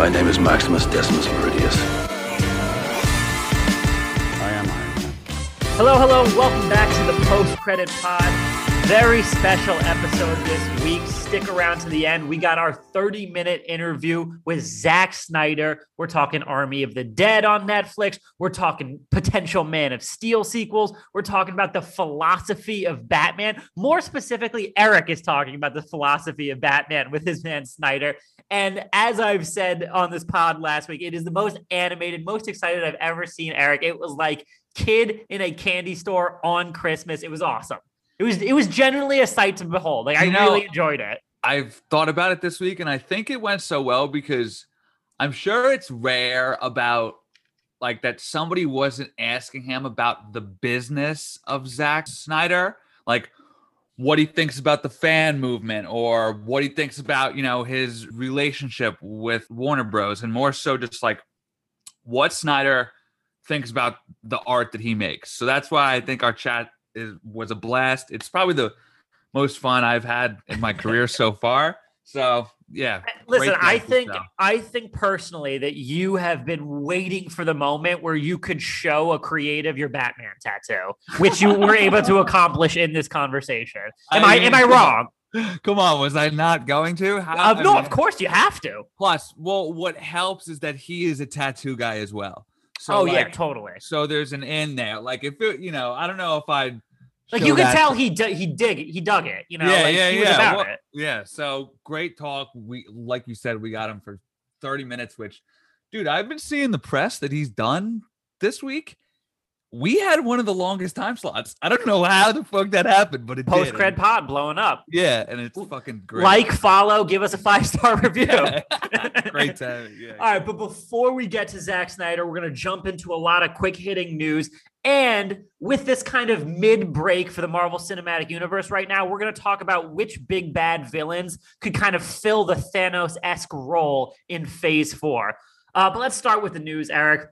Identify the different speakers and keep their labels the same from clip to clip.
Speaker 1: My name is Maximus Decimus Meridius.
Speaker 2: I am Iron Man.
Speaker 3: Hello, hello, welcome back to the post credit pod. Very special episode this week. Stick around to the end. We got our 30 minute interview with Zack Snyder. We're talking Army of the Dead on Netflix. We're talking potential Man of Steel sequels. We're talking about the philosophy of Batman. More specifically, Eric is talking about the philosophy of Batman with his man Snyder. And as I've said on this pod last week, it is the most animated, most excited I've ever seen Eric. It was like kid in a candy store on Christmas. It was awesome. It was it was genuinely a sight to behold. Like I
Speaker 2: You know-
Speaker 3: really enjoyed it.
Speaker 2: I've thought about it this week, and I think it went so well because I'm sure it's rare about like that somebody wasn't asking him about the business of Zack Snyder, like what he thinks about the fan movement or what he thinks about you know his relationship with Warner Bros. and more so just like what Snyder thinks about the art that he makes. So that's why I think our chat is was a blast. It's probably the most fun I've had in my career so far. So yeah,
Speaker 3: Listen, I think
Speaker 2: so.
Speaker 3: I think personally that you have been waiting for the moment where you could show a creative your Batman tattoo, which you were able to accomplish in this conversation. Am I,
Speaker 2: I
Speaker 3: am I wrong?
Speaker 2: Come on, was I not going to? How,
Speaker 3: Uh,
Speaker 2: I
Speaker 3: no,
Speaker 2: mean,
Speaker 3: of course you have to.
Speaker 2: Plus, well, what helps is that he is a tattoo guy as well. So
Speaker 3: oh yeah, totally.
Speaker 2: So there's an end there. Like if it, you know, I don't know if I'd
Speaker 3: Like you
Speaker 2: that-
Speaker 3: tell he d- he dig he dug it. You know,
Speaker 2: yeah,
Speaker 3: like,
Speaker 2: yeah,
Speaker 3: he was
Speaker 2: yeah.
Speaker 3: about
Speaker 2: Well,
Speaker 3: it.
Speaker 2: Yeah. So great talk. We like you said, we got him for 30 minutes, which dude, I've been seeing the press that he's done this week. We had one of the longest time slots. I don't know how the fuck that happened, but it
Speaker 3: Post cred pod blowing up.
Speaker 2: Yeah, and it's fucking great.
Speaker 3: Like, follow, give us a five star review.
Speaker 2: Yeah. great time. Yeah.
Speaker 3: All right, but before we get to Zack Snyder, we're going to jump into a lot of quick hitting news. And with this kind of mid break for the Marvel Cinematic Universe right now, we're going to talk about which big bad villains could kind of fill the Thanos esque role in phase four. Uh, but let's start with the news, Eric.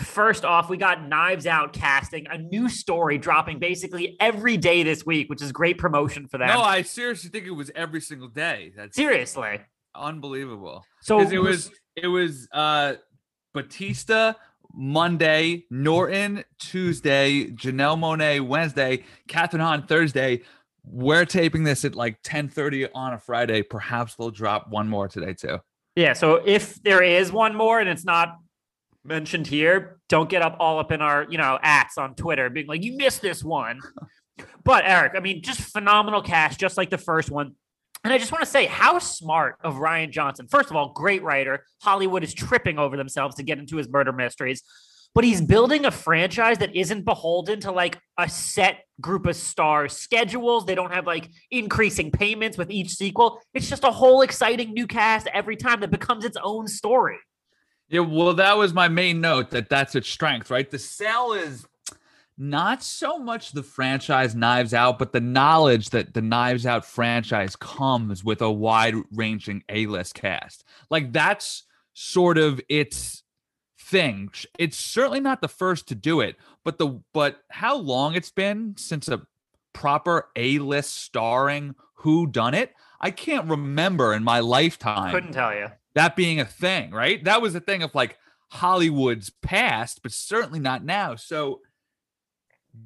Speaker 3: First off, we got Knives Out casting a new story dropping basically every day this week, which is great promotion for them.
Speaker 2: No, I seriously think it was every single day. That's
Speaker 3: Seriously.
Speaker 2: unbelievable.
Speaker 3: So
Speaker 2: it was it was uh Bautista Monday, Norton Tuesday, Janelle Monáe Wednesday, Kathryn Hahn Thursday. We're taping this at like 10:30 on a Friday. Perhaps they'll drop one more today too.
Speaker 3: Yeah. So if there is one more and it's not mentioned here, don't get up all up in our, you know, acts on Twitter being like, you missed this one. but Eric, I mean, just phenomenal cast, just like the first one. And I just want to say how smart of Rian Johnson. First of all, great writer. Hollywood is tripping over themselves to get into his murder mysteries. But he's building a franchise that isn't beholden to like a set group of stars schedules. They don't have like increasing payments with each sequel. It's just a whole exciting new cast every time that becomes its own story.
Speaker 2: Yeah, well, that was my main note that that's its strength, right? The sell is not so much the franchise Knives Out, but the knowledge that the Knives Out franchise comes with a wide ranging A list cast. Like that's sort of its thing. It's certainly not the first to do it, but the but how long it's been since a proper A list starring who done it? I can't remember in my lifetime
Speaker 3: Couldn't tell you.
Speaker 2: That being a thing, right? That was a thing of like Hollywood's past, but certainly not now. So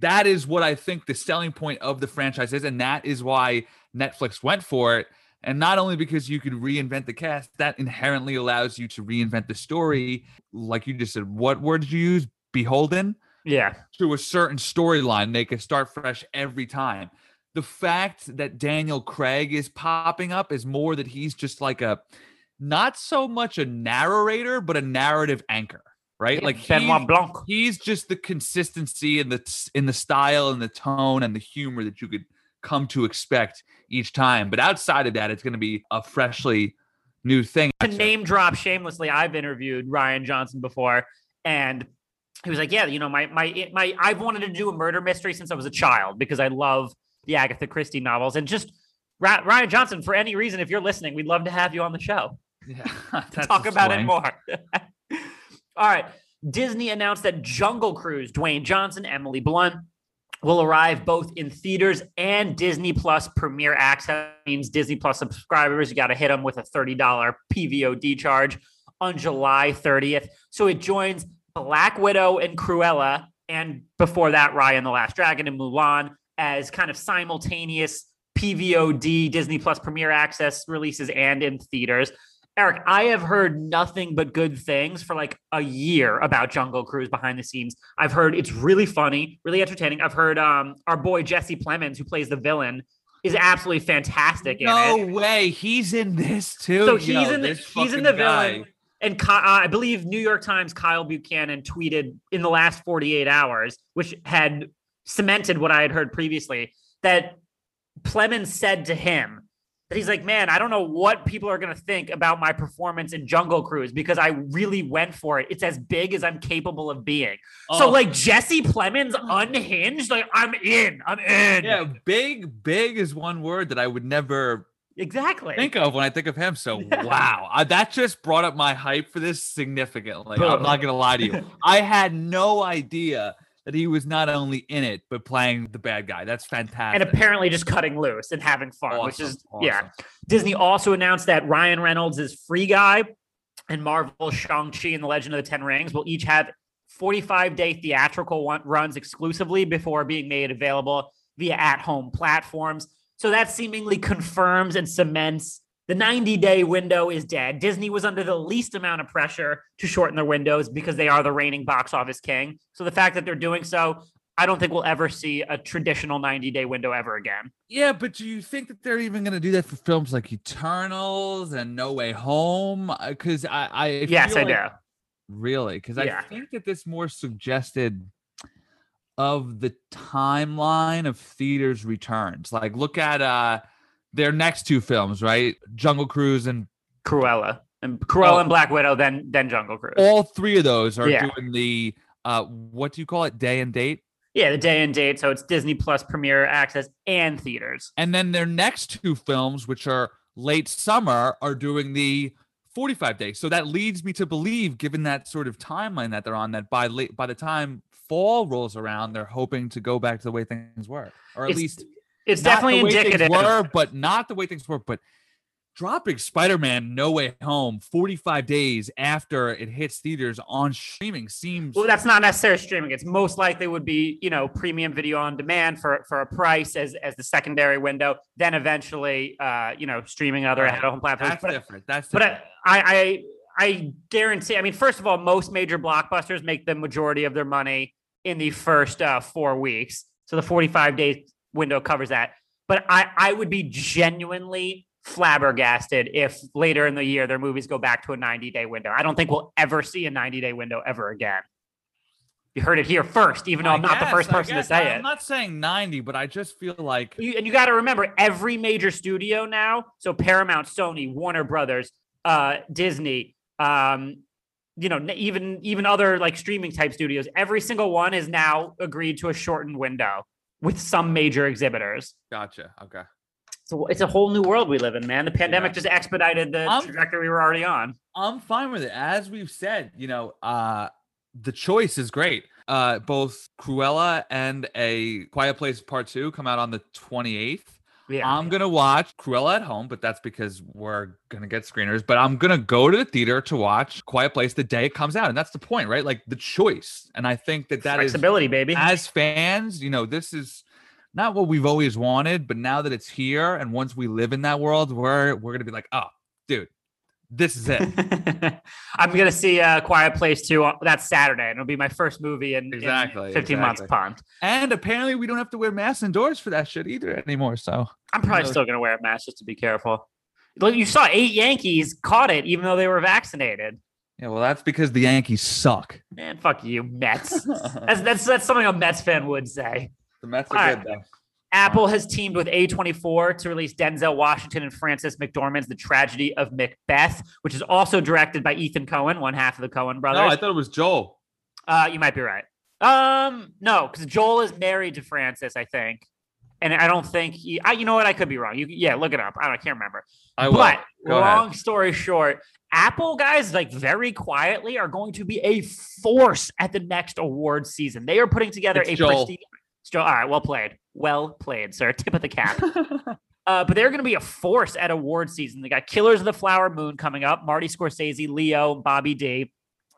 Speaker 2: that is what I think the selling point of the franchise is, and that is why Netflix went for it. And not only because you could reinvent the cast, that inherently allows you to reinvent the story. Like you just said, what word did you use? Beholden
Speaker 3: Yeah.
Speaker 2: to a certain storyline. They can start fresh every time. The fact that Daniel Craig is popping up is more that he's just like a not so much a narrator, but a narrative anchor, right? Like
Speaker 3: Benoit
Speaker 2: he-
Speaker 3: Blanc.
Speaker 2: he's just the consistency in the in the style and the tone and the humor that you could come to expect each time. But outside of that, it's going to be a freshly new thing.
Speaker 3: To name drop shamelessly, I've interviewed Rian Johnson before, and he was like, "Yeah, you know, my my my I've wanted to do a murder mystery since I was a child because I love the Agatha Christie novels, and just Rian Johnson, for any reason, if you're listening, we'd love to have you on the show.
Speaker 2: Yeah,
Speaker 3: talk about it more. All right. Disney announced that Jungle Cruise, Dwayne Johnson, Emily Blunt will arrive both in theaters and Disney Plus Premier Access. Means Disney Plus subscribers, you got to hit them with a $30 PVOD charge. on July 30th. So it joins Black Widow and Cruella, and before that, Raya and the Last Dragon and Mulan as kind of simultaneous PVOD Disney Plus Premiere Access releases and in theaters. Eric, I have heard nothing but good things for like a year about Jungle Cruise behind the scenes. I've heard it's really funny, really entertaining. I've heard um, our boy Jesse Plemons, who plays the villain, is absolutely fantastic.
Speaker 2: No
Speaker 3: in it.
Speaker 2: way, he's in this too.
Speaker 3: So he's
Speaker 2: Yo,
Speaker 3: in the, he's in the
Speaker 2: guy.
Speaker 3: villain. And uh, I believe New York Times Kyle Buchanan tweeted in the last 48 hours, which had cemented what I had heard previously, that Plemons said to him that he's like, man, I don't know what people are going to think about my performance in Jungle Cruise because I really went for it. It's as big as I'm capable of being. So,
Speaker 2: Oh.
Speaker 3: like, Jesse Plemons unhinged, like, I'm in, I'm in.
Speaker 2: Yeah, big, big is one word that I would never
Speaker 3: exactly.
Speaker 2: think of when I think of him. So wow, uh, that just brought up my hype for this significantly. I'm not gonna lie to you. I had no idea that he was not only in it but playing the bad guy. That's fantastic.
Speaker 3: and apparently just cutting loose and having fun, which is
Speaker 2: Awesome,
Speaker 3: yeah. Disney also announced that Ryan Reynolds is Free Guy and Marvel Shang-Chi and the Legend of the Ten Rings will each have 45 day theatrical one- runs exclusively before being made available via at home platforms. So that seemingly confirms and cements the 90 day window is dead. Disney was under the least amount of pressure to shorten their windows because they are the reigning box office king. So the fact that they're doing so, I don't think we'll ever see a traditional 90 day window ever again.
Speaker 2: Yeah, but do you think that they're even going to do that for films like Eternals and No Way Home? Because I, I
Speaker 3: yes, I
Speaker 2: like-
Speaker 3: do.
Speaker 2: Really? Because
Speaker 3: Yeah.
Speaker 2: I think that this more suggested of the timeline of theaters returns. Like, look at uh their next two films, right? Jungle Cruise and
Speaker 3: Cruella and Cruella
Speaker 2: Oh.
Speaker 3: and Black Widow, then then Jungle Cruise.
Speaker 2: all three of those are
Speaker 3: Yeah.
Speaker 2: doing the uh what do you call it? Day and date.
Speaker 3: yeah, the day and date. So it's Disney Plus Premiere Access and theaters.
Speaker 2: And then their next two films, which are late summer, are doing the 45 days. So that leads me to believe, given that sort of timeline that they're on, that by late by the time fall rolls around, they're hoping to go back to the way things were, or at
Speaker 3: It's
Speaker 2: least
Speaker 3: It's
Speaker 2: not
Speaker 3: definitely
Speaker 2: the way things
Speaker 3: indicative.
Speaker 2: were, but not the way things were. But dropping Spider-Man No Way Home 45 days after it hits theaters on streaming seems
Speaker 3: Well, that's not necessarily streaming. It's most likely would be, you know, premium video on demand for for a price as as the secondary window. Then eventually, uh, you know, streaming other
Speaker 2: Right.
Speaker 3: at home platforms.
Speaker 2: that's
Speaker 3: But,
Speaker 2: different. That's
Speaker 3: but. I, I I guarantee. I mean, first of all, most major blockbusters make the majority of their money in the first uh, four weeks. So the forty five day window covers that. But I I would be genuinely flabbergasted if later in the year their movies go back to a 90 day window. I don't think we'll ever see a 90 day window ever again. You heard it here first, even though
Speaker 2: I
Speaker 3: I'm not the first person to say
Speaker 2: I'm
Speaker 3: it.
Speaker 2: not saying 90, but I just feel like
Speaker 3: You, and you got to remember every major studio now. So Paramount, Sony, Warner Brothers, uh, Disney, um, you know, even even other like streaming type studios. Every single one is now agreed to a shortened window with some major exhibitors.
Speaker 2: gotcha. Okay.
Speaker 3: So it's a whole new world we live in, man. The pandemic
Speaker 2: Yeah.
Speaker 3: just expedited the
Speaker 2: I'm-
Speaker 3: trajectory we were already on.
Speaker 2: I'm fine with it. As we've said, you know, uh the choice is great. Uh both Cruella and a Quiet Place Part 2 come out on the 28th.
Speaker 3: Yeah.
Speaker 2: I'm going to watch Cruella at home, but that's because we're going to get screeners, but I'm going to go to the theater to watch Quiet Place the day it comes out. And that's the point, right? Like the choice. And I think that that is
Speaker 3: Flexibility, baby.
Speaker 2: as fans, you know, this is not what we've always wanted, but now that it's here and once we live in that world, we're we're going to be like, "Oh, dude, this is it."
Speaker 3: I'm gonna see uh, Quiet Place 2 on- that Saturday, and it'll be my first movie in, in
Speaker 2: Exactly,
Speaker 3: 15 months.
Speaker 2: exactly.
Speaker 3: Pumped.
Speaker 2: And apparently, we don't have to wear masks indoors for that shit either anymore. So
Speaker 3: I'm probably still gonna wear a mask just to be careful. Look, you saw eight Yankees caught it, even though they were vaccinated.
Speaker 2: yeah, well, that's because the Yankees suck.
Speaker 3: Man, fuck you, Mets. That's that's that's something a Mets fan would say.
Speaker 2: The Mets
Speaker 3: All
Speaker 2: are
Speaker 3: right.
Speaker 2: good though.
Speaker 3: Apple has teamed with A24 to release Denzel Washington and Frances McDormand's The Tragedy of Macbeth, which is also directed by Ethan Coen, one half of the Coen brothers.
Speaker 2: No, I thought it was Joel.
Speaker 3: Uh, you might be right. Um, no, because Joel is married to Frances, I think, and I don't think he. I, you know what? I could be wrong. You, yeah, look it up. I, don't, I can't remember.
Speaker 2: I will.
Speaker 3: But long
Speaker 2: ahead.
Speaker 3: story short, Apple guys, like very quietly, are going to be a force at the next award season. They are putting together
Speaker 2: It's
Speaker 3: a
Speaker 2: Joel.
Speaker 3: prestige. Joel, all right, well played, well played, sir. Tip of the cap. Uh, but they're going to be a force at award season. They got Killers of the Flower Moon coming up, Marty Scorsese, Leo, Bobby D.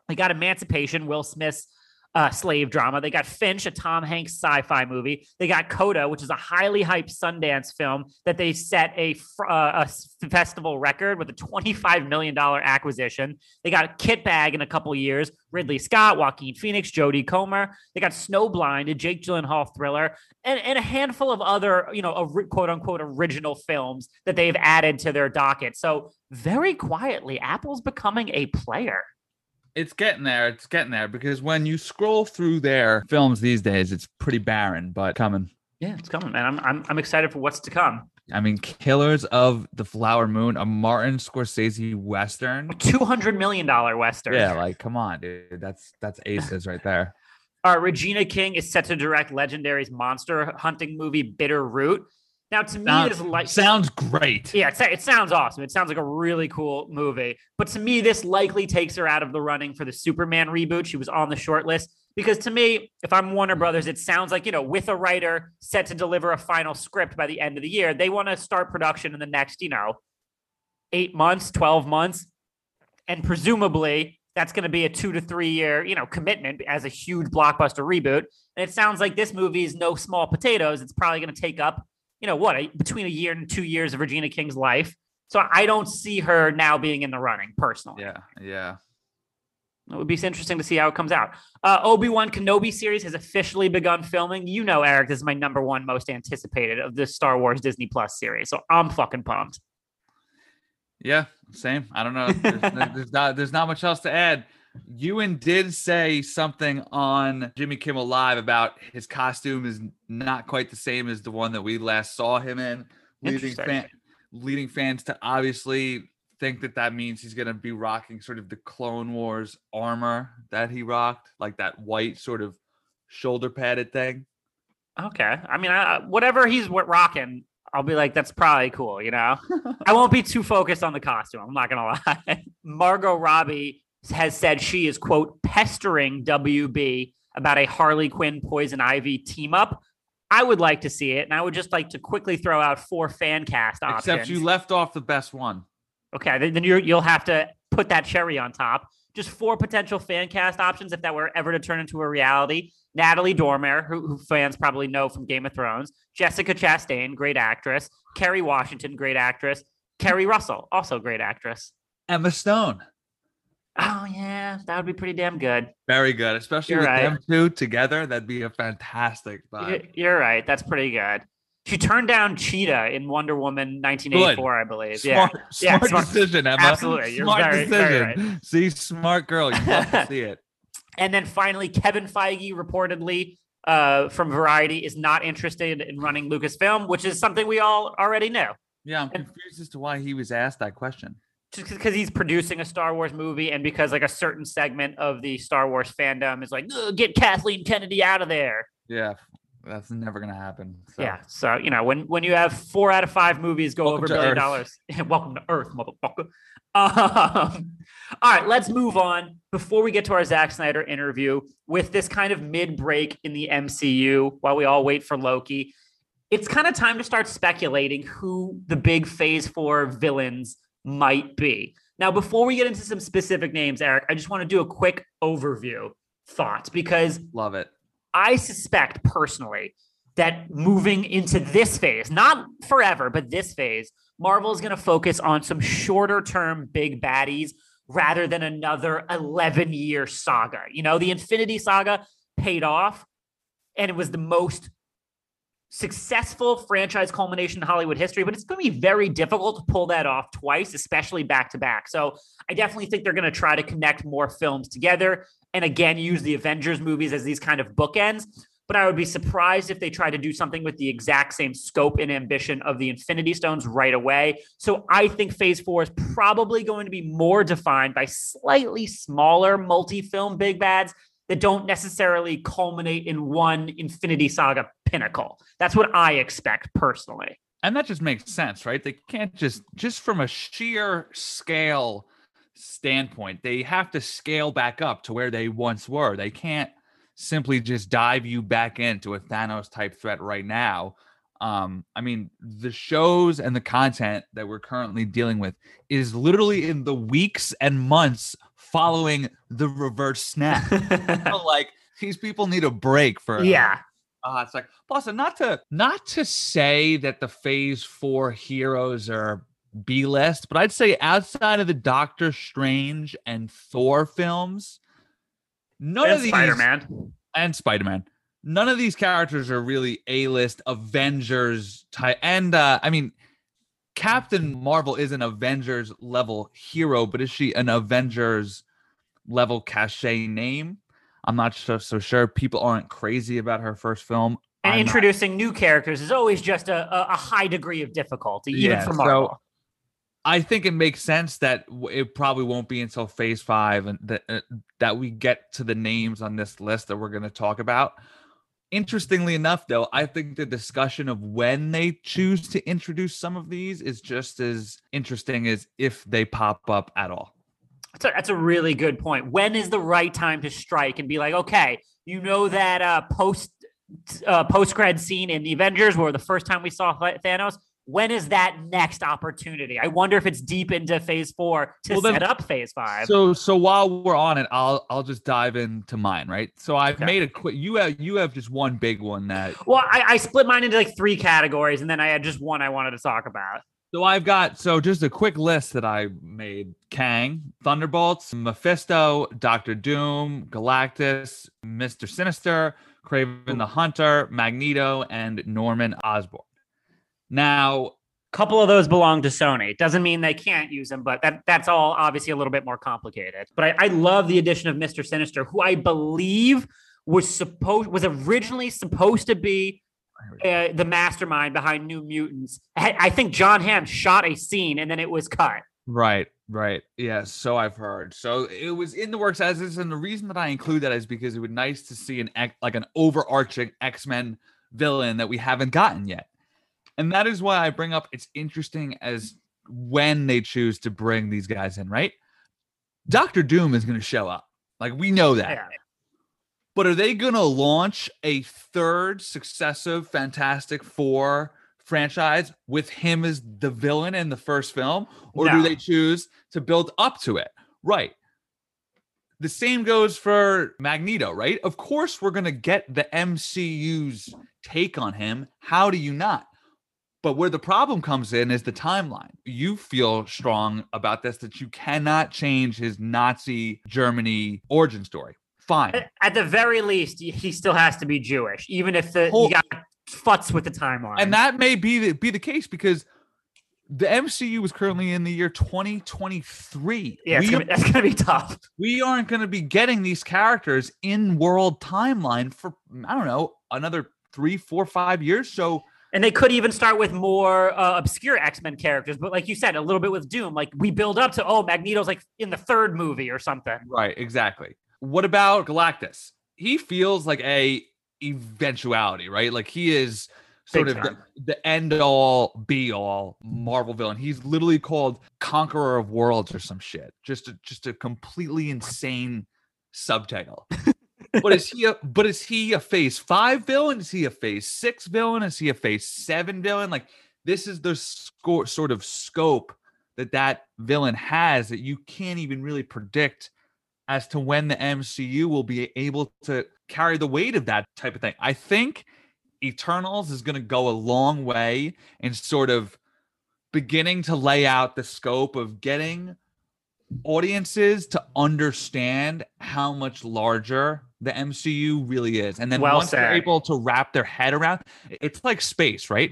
Speaker 3: They got Emancipation, Will Smith's uh, slave drama. They got Finch, a Tom Hanks sci-fi movie. They got Coda, which is a highly hyped Sundance film that they set a, uh, a festival record with a $25 million acquisition. They got Kitbag in a couple years. Ridley Scott, Joaquin Phoenix, Jodie Comer. They got Snowblind, a Jake Gyllenhaal thriller, and, and a handful of other, you know, quote unquote original films that they've added to their docket. So very quietly, Apple's becoming a player
Speaker 2: it's getting there. It's getting there because when you scroll through their films these days, it's pretty barren, but coming.
Speaker 3: Yeah, it's coming, man. I'm I'm, I'm excited for what's to come.
Speaker 2: I mean, Killers of the Flower Moon, a Martin Scorsese western,
Speaker 3: two hundred million dollar western.
Speaker 2: Yeah, like come on, dude. That's that's aces right there.
Speaker 3: Uh, Regina King is set to direct Legendary's monster hunting movie Bitter Root. Now, to me, sounds, this like
Speaker 2: sounds great.
Speaker 3: Yeah, it, it sounds awesome. It sounds like a really cool movie. But to me, this likely takes her out of the running for the Superman reboot. She was on the short list because to me, if I'm Warner mm-hmm. Brothers, it sounds like you know, with a writer set to deliver a final script by the end of the year, they want to start production in the next, you know, eight months, twelve months, and presumably that's going to be a two to three year, you know, commitment as a huge blockbuster reboot. And it sounds like this movie is no small potatoes. It's probably going to take up you know what, a, between a year and two years of Regina King's life. So I don't see her now being in the running personally.
Speaker 2: Yeah, yeah.
Speaker 3: It would be interesting to see how it comes out. Uh, Obi Wan Kenobi series has officially begun filming. You know, Eric, this is my number one most anticipated of the Star Wars Disney Plus series. So I'm fucking pumped.
Speaker 2: Yeah, same. I don't know. There's, there's not there's not much else to add. Ewan did say something on Jimmy Kimmel Live about his costume is not quite the same as the one that we last saw him in, leading, fan, leading fans to obviously think that that means he's going to be rocking sort of the Clone Wars armor that he rocked, like that white sort of shoulder padded thing.
Speaker 3: Okay. I mean, I, whatever he's rocking, I'll be like, that's probably cool, you know? I won't be too focused on the costume. I'm not going to lie. Margot Robbie has said she is, quote, pestering WB about a Harley Quinn Poison Ivy team up. I would like to see it. And I would just like to quickly throw out four fan cast options.
Speaker 2: Except you left off the best one.
Speaker 3: Okay. Then you will have to put that cherry on top. Just four potential fan cast options if that were ever to turn into a reality. Natalie Dormer, who, who fans probably know from Game of Thrones. Jessica Chastain, great actress. Kerry Washington, great actress. Keri Russell, also great actress.
Speaker 2: Emma Stone.
Speaker 3: Oh yeah, that would be pretty damn good.
Speaker 2: Very good, especially You're with right. them two together. That'd be a fantastic
Speaker 3: vibe. You're right. That's pretty good. She turned down Cheetah in Wonder Woman 1984, good. I believe.
Speaker 2: Smart, yeah, smart, yeah, smart decision, Emma.
Speaker 3: Absolutely,
Speaker 2: You're smart very, decision. Very right. See, smart girl. You love to see it.
Speaker 3: And then finally, Kevin Feige reportedly uh, from Variety is not interested in running Lucasfilm, which is something we all already know.
Speaker 2: Yeah, I'm confused as to why he was asked that question
Speaker 3: just because he's producing a Star Wars movie and because like a certain segment of the Star Wars fandom is like, get Kathleen Kennedy out of there.
Speaker 2: Yeah, that's never gonna happen.
Speaker 3: So. Yeah, so you know when when you have four out of five movies go welcome over a billion Earth. dollars, welcome to Earth, motherfucker. Um, all right, let's move on before we get to our Zack Snyder interview with this kind of mid break in the MCU while we all wait for Loki. It's kind of time to start speculating who the big Phase Four villains might be. Now, before we get into some specific names, Eric, I just want to do a quick overview thoughts because
Speaker 2: love it.
Speaker 3: I suspect personally that moving into this phase, not forever, but this phase, Marvel is going to focus on some shorter term big baddies rather than another 11 year saga. You know, the Infinity Saga paid off and it was the most successful franchise culmination in Hollywood history, but it's going to be very difficult to pull that off twice, especially back to back. So I definitely think they're going to try to connect more films together and again use the Avengers movies as these kind of bookends. But I would be surprised if they try to do something with the exact same scope and ambition of the Infinity Stones right away. So I think phase four is probably going to be more defined by slightly smaller multi film big bads that don't necessarily culminate in one Infinity Saga pinnacle. That's what I expect personally.
Speaker 2: And that just makes sense, right? They can't just just from a sheer scale standpoint, they have to scale back up to where they once were. They can't simply just dive you back into a Thanos type threat right now. Um, I mean, the shows and the content that we're currently dealing with is literally in the weeks and months following the reverse snap. So, like these people need a break for
Speaker 3: yeah.
Speaker 2: uh, it's like plus and not to not to say that the phase four heroes are B list, but I'd say outside of the Doctor Strange and Thor films, none
Speaker 3: And
Speaker 2: of these
Speaker 3: Spider-Man.
Speaker 2: and Spider Man. None of these characters are really A list Avengers type. And uh, I mean, Captain Marvel is an Avengers level hero, but is she an Avengers level cachet name? I'm not so, so sure. People aren't crazy about her first film.
Speaker 3: And
Speaker 2: I'm not.
Speaker 3: introducing new characters is always just a, a, a high degree of difficulty, even
Speaker 2: Yeah,
Speaker 3: for
Speaker 2: so-
Speaker 3: Marvel.
Speaker 2: I think it makes sense that it probably won't be until Phase Five and that uh, that we get to the names on this list that we're going to talk about. Interestingly enough, though, I think the discussion of when they choose to introduce some of these is just as interesting as if they pop up at all.
Speaker 3: That's a, that's a really good point. When is the right time to strike and be like, okay, you know that uh, post uh, post cred scene in the Avengers, where the first time we saw Thanos. When is that next opportunity? I wonder if it's deep into Phase Four to
Speaker 2: Well, then-
Speaker 3: set up Phase Five.
Speaker 2: So, so while we're on it, I'll I'll just dive into mine. Right. So I've
Speaker 3: Okay.
Speaker 2: made a quick. You have you have just one big one that
Speaker 3: well, I, I split mine into like three categories, and then I had just one I wanted to talk about.
Speaker 2: So I've got so just a quick list that I made: Kang, Thunderbolts, Mephisto, Doctor Doom, Galactus, Mister Sinister, Kraven the Hunter, Magneto, and Norman Osborn. Now, a
Speaker 3: couple of those belong to Sony. Doesn't mean they can't use them, but that that's all obviously a little bit more complicated. But I, I love the addition of Mister Sinister, who I believe was supposed was originally supposed to be uh, the mastermind behind New Mutants. I, I think John Hamm shot a scene and then it was cut.
Speaker 2: right, right, yeah. So I've heard. So it was in the works as is, and the reason that I include that is because it would be nice to see an like an overarching X Men villain that we haven't gotten yet. And that is why I bring up it's interesting as when they choose to bring these guys in, right? Doctor Doom is going to show up. Like we know that.
Speaker 3: Yeah.
Speaker 2: But are they going to launch a third successive Fantastic Four franchise with him as the villain in the first film? Or
Speaker 3: No.
Speaker 2: do they choose to build up to it? Right. The same goes for Magneto, right? Of course, we're going to get the MCU's take on him. How do you not? But where the problem comes in is the timeline. You feel strong about this that you cannot change his Nazi Germany origin story. Fine.
Speaker 3: At, the very least, he- he still has to be Jewish, even if the
Speaker 2: Hold-
Speaker 3: you got futz with the timeline.
Speaker 2: And that may be the, be the case because the MCU is currently in the year 2023.
Speaker 3: yeah, it's
Speaker 2: we,
Speaker 3: gonna, that's gonna be tough.
Speaker 2: we aren't going to be getting these characters in world timeline for, I don't know, another three, four, five years. So
Speaker 3: And they could even start with more uh, obscure X Men characters, but like you said, a little bit with Doom. Like we build up to, oh, Magneto's like in the third movie or something.
Speaker 2: Right, exactly. What about Galactus? He feels like a eventuality, right? Like he is sort
Speaker 3: Big
Speaker 2: of the, the end all be all Marvel villain. He's literally called Conqueror of Worlds or some shit. Just a, just a completely insane subtitle. but is he a but is he a phase 5 villain? Is he a phase 6 villain? Is he a phase 7 villain? Like this is the score sort of scope that that villain has that you can't even really predict as to when the MCU will be able to carry the weight of that type of thing. I think Eternals is going to go a long way in sort of beginning to lay out the scope of getting audiences to understand how much larger the MCU really is. And then
Speaker 3: Well
Speaker 2: once they're able to wrap their head around it's like space, right?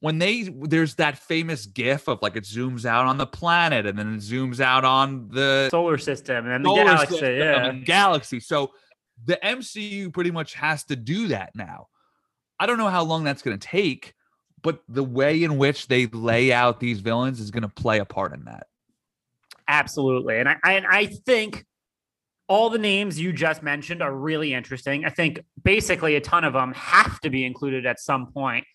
Speaker 2: When they there's that famous gif of like it zooms out on the planet and then it zooms out on the
Speaker 3: Solar system and the galaxy.
Speaker 2: system
Speaker 3: Yeah.
Speaker 2: galaxy. So the MCU pretty much has to do that now. I don't know how long that's going to take, but the way in which they lay out these villains is going to play a part in that.
Speaker 3: Absolutely. And I, and I think all the names you just mentioned are really interesting. I think basically a ton of them have to be included at some point.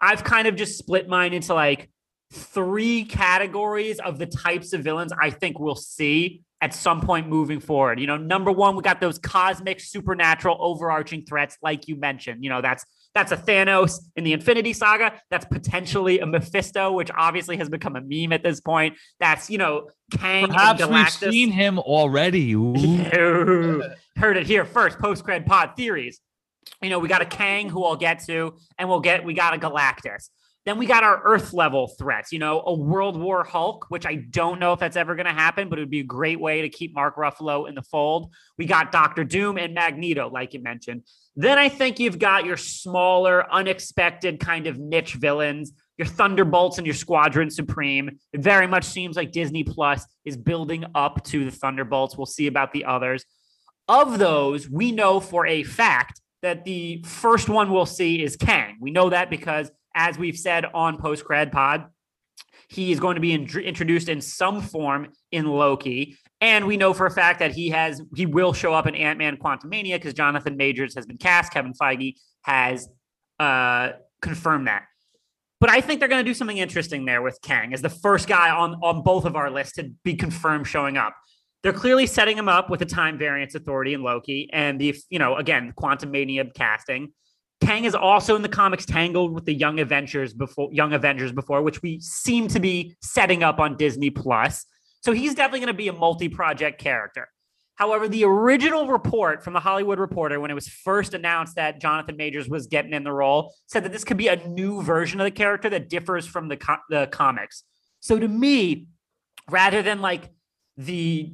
Speaker 3: I've kind of just split mine into like three categories of the types of villains I think we'll see at some point moving forward. You know, number one, we got those cosmic, supernatural, overarching threats, like you mentioned. You know, that's That's a Thanos in the Infinity Saga. That's potentially a Mephisto, which obviously has become a meme at this point. That's you know Kang
Speaker 2: Perhaps we've seen him already.
Speaker 3: Heard it here first. Post cred pod theories. You know, we got a Kang who I'll get to, and we'll get we got a Galactus. Then we got our Earth level threats. You know, a World War Hulk, which I don't know if that's ever going to happen, but it would be a great way to keep Mark Ruffalo in the fold. We got Doctor Doom and Magneto, like you mentioned. Then I think you've got your smaller, unexpected kind of niche villains your Thunderbolts and your Squadron Supreme. It very much seems like Disney Plus is building up to the Thunderbolts. We'll see about the others. Of those, we know for a fact that the first one we'll see is Kang. We know that because, as we've said on Post Cred Pod, he is going to be in, introduced in some form in Loki. And we know for a fact that he has he will show up in Ant Man Quantumania because Jonathan Majors has been cast. Kevin Feige has uh, confirmed that. But I think they're going to do something interesting there with Kang as the first guy on, on both of our lists to be confirmed showing up. They're clearly setting him up with the time variance authority in Loki and the, you know, again, Quantumania casting. Kang is also in the comics tangled with the Young Avengers before Young Avengers before, which we seem to be setting up on Disney Plus. So he's definitely going to be a multi-project character. However, the original report from the Hollywood Reporter, when it was first announced that Jonathan Majors was getting in the role, said that this could be a new version of the character that differs from the, co- the comics. So to me, rather than like the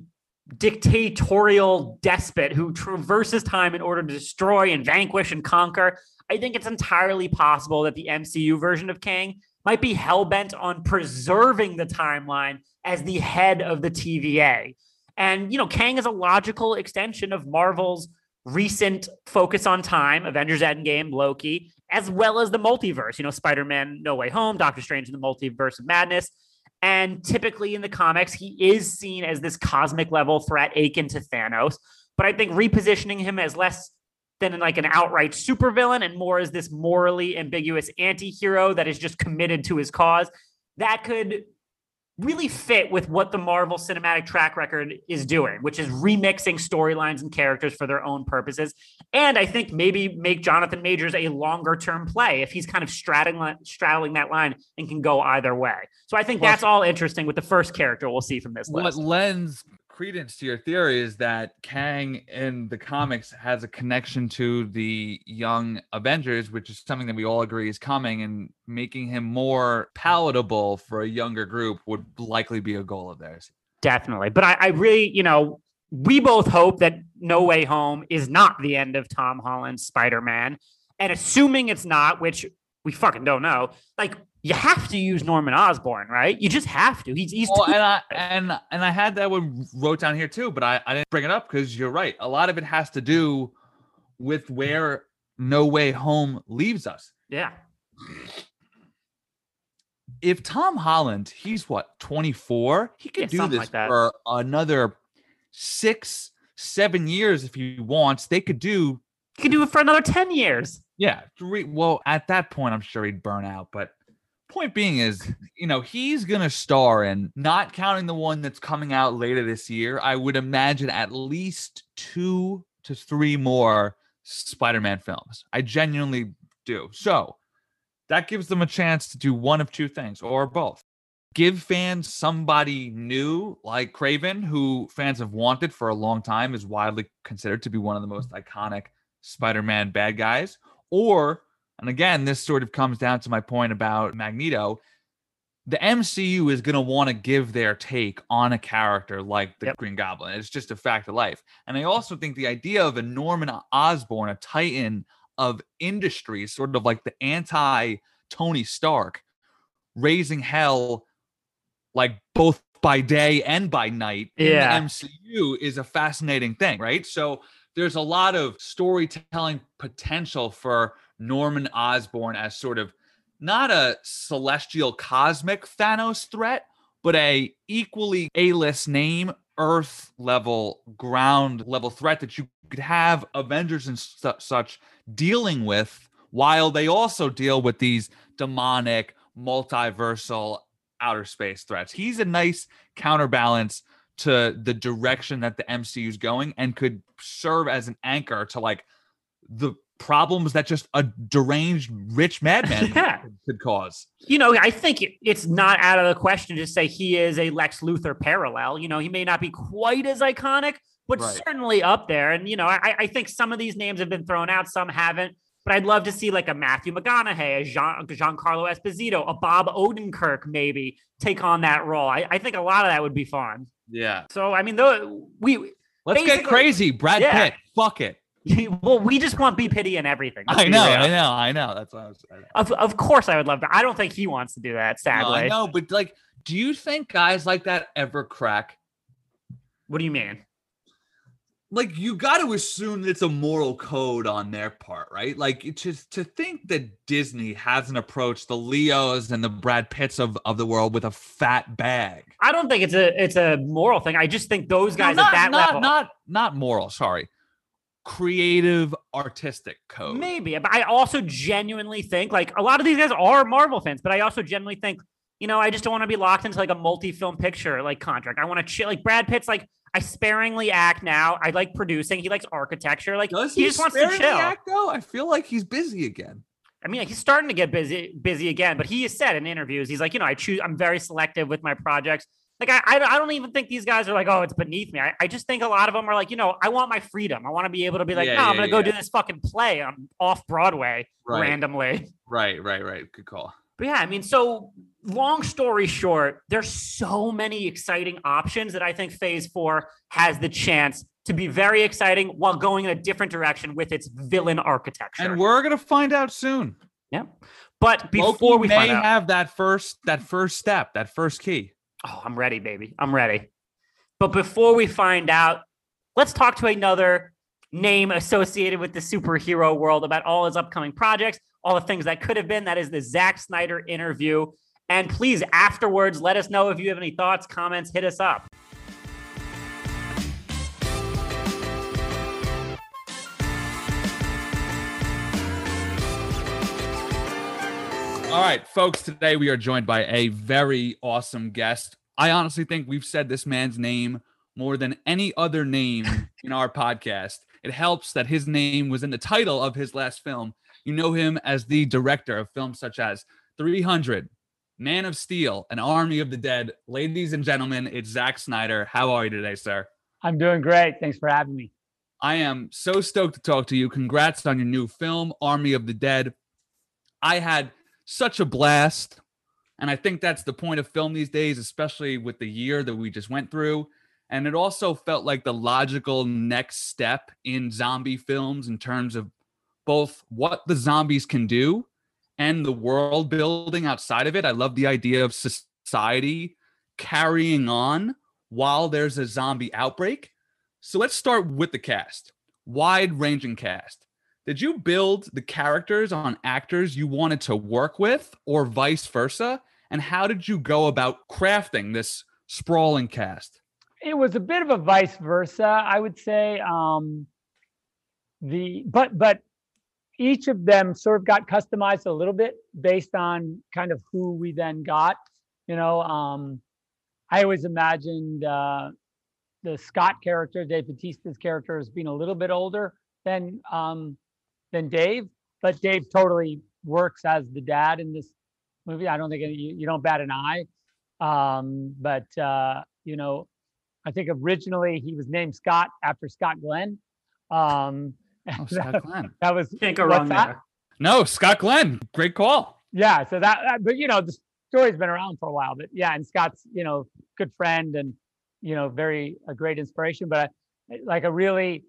Speaker 3: dictatorial despot who traverses time in order to destroy and vanquish and conquer, I think it's entirely possible that the MCU version of Kang might be hell bent on preserving the timeline as the head of the TVA. And, you know, Kang is a logical extension of Marvel's recent focus on time, Avengers Endgame, Loki, as well as the multiverse, you know, Spider Man No Way Home, Doctor Strange in the Multiverse of Madness. And typically in the comics, he is seen as this cosmic level threat akin to Thanos. But I think repositioning him as less than like an outright supervillain and more as this morally ambiguous anti-hero that is just committed to his cause, that could really fit with what the Marvel cinematic track record is doing, which is remixing storylines and characters for their own purposes. And I think maybe make Jonathan Majors a longer term play if he's kind of straddling, straddling that line and can go either way. So I think that's all interesting with the first character we'll see from this
Speaker 2: What lends credence to your theory is that Kang in the comics has a connection to the young Avengers, which is something that we all agree is coming, and making him more palatable for a younger group would likely be a goal of theirs.
Speaker 3: Definitely. But I, I really, you know, we both hope that No Way Home is not the end of Tom Holland's Spider Man. And assuming it's not, which we fucking don't know, like you have to use Norman Osborn, right? You just have to. He's he's
Speaker 2: Well,
Speaker 3: too-
Speaker 2: and I and and I had that one wrote down here too, but I, I didn't bring it up because you're right. A lot of it has to do with where No Way Home leaves us.
Speaker 3: yeah.
Speaker 2: If Tom Holland, he's what 24, he could
Speaker 3: Yeah,
Speaker 2: do this
Speaker 3: like that.
Speaker 2: for another six, seven years if he wants. They could do,
Speaker 3: He could do it for another 10 years.
Speaker 2: yeah. Three, well, at that point, I'm sure he'd burn out. But point being is, you know, he's gonna star in, not counting the one that's coming out later this year. I would imagine at least two to three more Spider-Man films. I genuinely do. So that gives them a chance to do one of two things or both. Give fans somebody new like Kraven, who fans have wanted for a long time, is widely considered to be one of the most iconic Spider Man bad guys. Or, and again, this sort of comes down to my point about Magneto. The MCU is going to want to give their take on a character like the
Speaker 3: Yep.
Speaker 2: Green Goblin. It's just a fact of life. And I also think the idea of a Norman Osborn, a titan of industry, sort of like the anti Tony Stark, raising hell like both by day and by night
Speaker 3: Yeah.
Speaker 2: in the MCU is a fascinating thing, right? So there's a lot of storytelling potential for Norman Osborn as sort of not a celestial cosmic Thanos threat, but a equally A-list name, Earth level, ground level threat that you could have Avengers and su- such dealing with while they also deal with these demonic multiversal outer space threats. He's a nice counterbalance to the direction that the MCU is going and could serve as an anchor to like the problems that just a deranged rich madman
Speaker 3: Yeah.
Speaker 2: could cause.
Speaker 3: you know, I think it's not out of the question to say he is a Lex Luthor parallel. You know, he may not be quite as iconic, but
Speaker 2: Right.
Speaker 3: certainly up there. And, you know, I, I think some of these names have been thrown out, some haven't. But I'd love to see like a Matthew McConaughey, a Jean, Giancarlo Esposito, a Bob Odenkirk maybe take on that role. I, I think a lot of that would be fun.
Speaker 2: Yeah.
Speaker 3: So, I mean, though we,
Speaker 2: Let's get crazy. Brad
Speaker 3: Yeah.
Speaker 2: Pitt. Fuck it.
Speaker 3: well, we just want B Pity and everything. let's
Speaker 2: I know,
Speaker 3: real.
Speaker 2: I know, I know. That's what I was saying.
Speaker 3: Of, of course, I would love to. I don't think he wants to do that,
Speaker 2: No,
Speaker 3: sadly.
Speaker 2: I know, but like, do you think guys like that ever crack?
Speaker 3: What do you mean?
Speaker 2: Like, you got to assume that it's a moral code on their part, right? Like, just to think that Disney hasn't approached the Leos and the Brad Pitts of, of the world with a fat bag.
Speaker 3: I don't think it's a it's a moral thing. I just think those
Speaker 2: No,
Speaker 3: guys
Speaker 2: not,
Speaker 3: at that
Speaker 2: not,
Speaker 3: level,
Speaker 2: not not moral. Sorry, creative, artistic code.
Speaker 3: maybe. But I also genuinely think like a lot of these guys are Marvel fans, but I also genuinely think you know I just don't want to be locked into like a multi-film picture like contract. I want to chill. Like Brad Pitt's like I sparingly act now. I like producing. He likes architecture. Like
Speaker 2: Does
Speaker 3: he
Speaker 2: he
Speaker 3: just wants to chill.
Speaker 2: act though? I feel like he's busy again.
Speaker 3: I mean, like, he's starting to get busy, busy again. But he has said in interviews, he's like, you know, I choose. I'm very selective with my projects. Like, I, I, don't even think these guys are like, oh, it's beneath me. I, I just think a lot of them are like, you know, I want my freedom. I want to be able to be like,
Speaker 2: Yeah,
Speaker 3: no, I'm gonna go do this fucking play on off Broadway
Speaker 2: Right.
Speaker 3: randomly.
Speaker 2: Right, right, right. Good call.
Speaker 3: But yeah, I mean, so long story short, there's so many exciting options that I think Phase Four has the chance to be very exciting while going in a different direction with its villain architecture.
Speaker 2: And we're gonna find out soon.
Speaker 3: yeah. But before
Speaker 2: Loki
Speaker 3: we
Speaker 2: may
Speaker 3: find out,
Speaker 2: have that first that first step, that first key.
Speaker 3: Oh, I'm ready, baby. I'm ready. But before we find out, let's talk to another name associated with the superhero world about all his upcoming projects, all the things that could have been. That is the Zack Snyder interview. And please, afterwards, let us know if you have any thoughts, comments, hit us up.
Speaker 2: All right, folks, today we are joined by a very awesome guest. I honestly think we've said this man's name more than any other name in our podcast. It helps that his name was in the title of his last film. You know him as the director of films such as 300, Man of Steel, and Army of the Dead. Ladies and gentlemen, it's Zack Snyder. How are you today, sir?
Speaker 4: I'm doing great. Thanks for having me.
Speaker 2: I am so stoked to talk to you. Congrats on your new film, Army of the Dead. I had such a blast. And I think that's the point of film these days, especially with the year that we just went through. And it also felt like the logical next step in zombie films in terms of both what the zombies can do and the world building outside of it. I love the idea of society carrying on while there's a zombie outbreak. So let's start with the cast. Wide ranging cast. Did you build the characters on actors you wanted to work with or vice versa? And how did you go about crafting this sprawling cast?
Speaker 4: It was a bit of a vice versa, I would say. Um, the but but each of them sort of got customized a little bit based on kind of who we then got. You know, um, I always imagined uh, the Scott character, Dave Bautista's character, as being a little bit older than um, than Dave, but Dave totally works as the dad in this movie. I don't think any, you, you don't bat an eye. Um, but uh, you know, I think originally he was named Scott after Scott Glenn. Um,
Speaker 2: Oh,
Speaker 4: that,
Speaker 2: Scott Glenn.
Speaker 4: that was
Speaker 3: Can't go wrong
Speaker 4: that?
Speaker 3: there.
Speaker 2: No, Scott Glenn. Great call.
Speaker 4: Yeah, so that, that- but you know, the story's been around for a while. But yeah, and Scott's you know good friend and you know very a great inspiration. But I, like a really,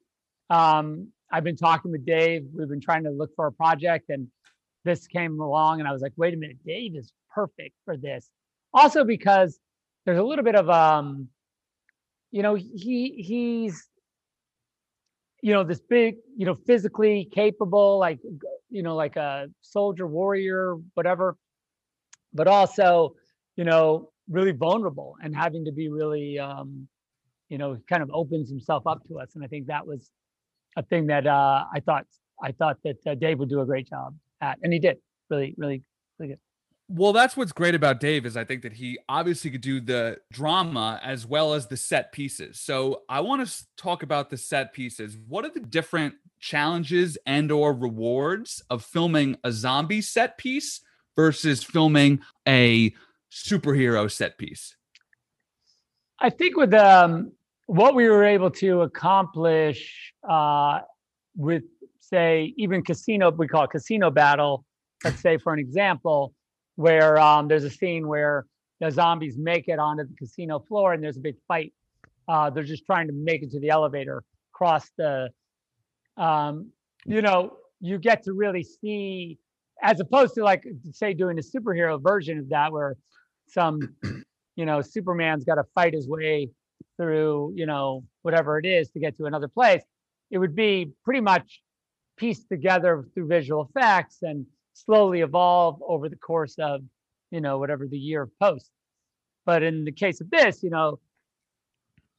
Speaker 4: um, I've been talking with Dave. We've been trying to look for a project, and this came along, and I was like, wait a minute, Dave is perfect for this. Also because there's a little bit of um, you know, he he's you know this big you know physically capable like you know like a soldier warrior whatever but also you know really vulnerable and having to be really um you know kind of opens himself up to us and i think that was a thing that uh i thought i thought that uh, dave would do a great job at and he did really really really good
Speaker 2: Well, that's what's great about Dave is I think that he obviously could do the drama as well as the set pieces. So I want to talk about the set pieces. What are the different challenges and or rewards of filming a zombie set piece versus filming a superhero set piece?
Speaker 4: I think with um, what we were able to accomplish uh, with, say, even casino, we call it casino battle. Let's say, for an example, where um, there's a scene where the zombies make it onto the casino floor and there's a big fight. Uh, they're just trying to make it to the elevator, cross the, um, you know, you get to really see, as opposed to like, say, doing a superhero version of that, where some you know, Superman's got to fight his way through, you know, whatever it is to get to another place. It would be pretty much pieced together through visual effects and slowly evolve over the course of, you know, whatever the year of post. But in the case of this, you know,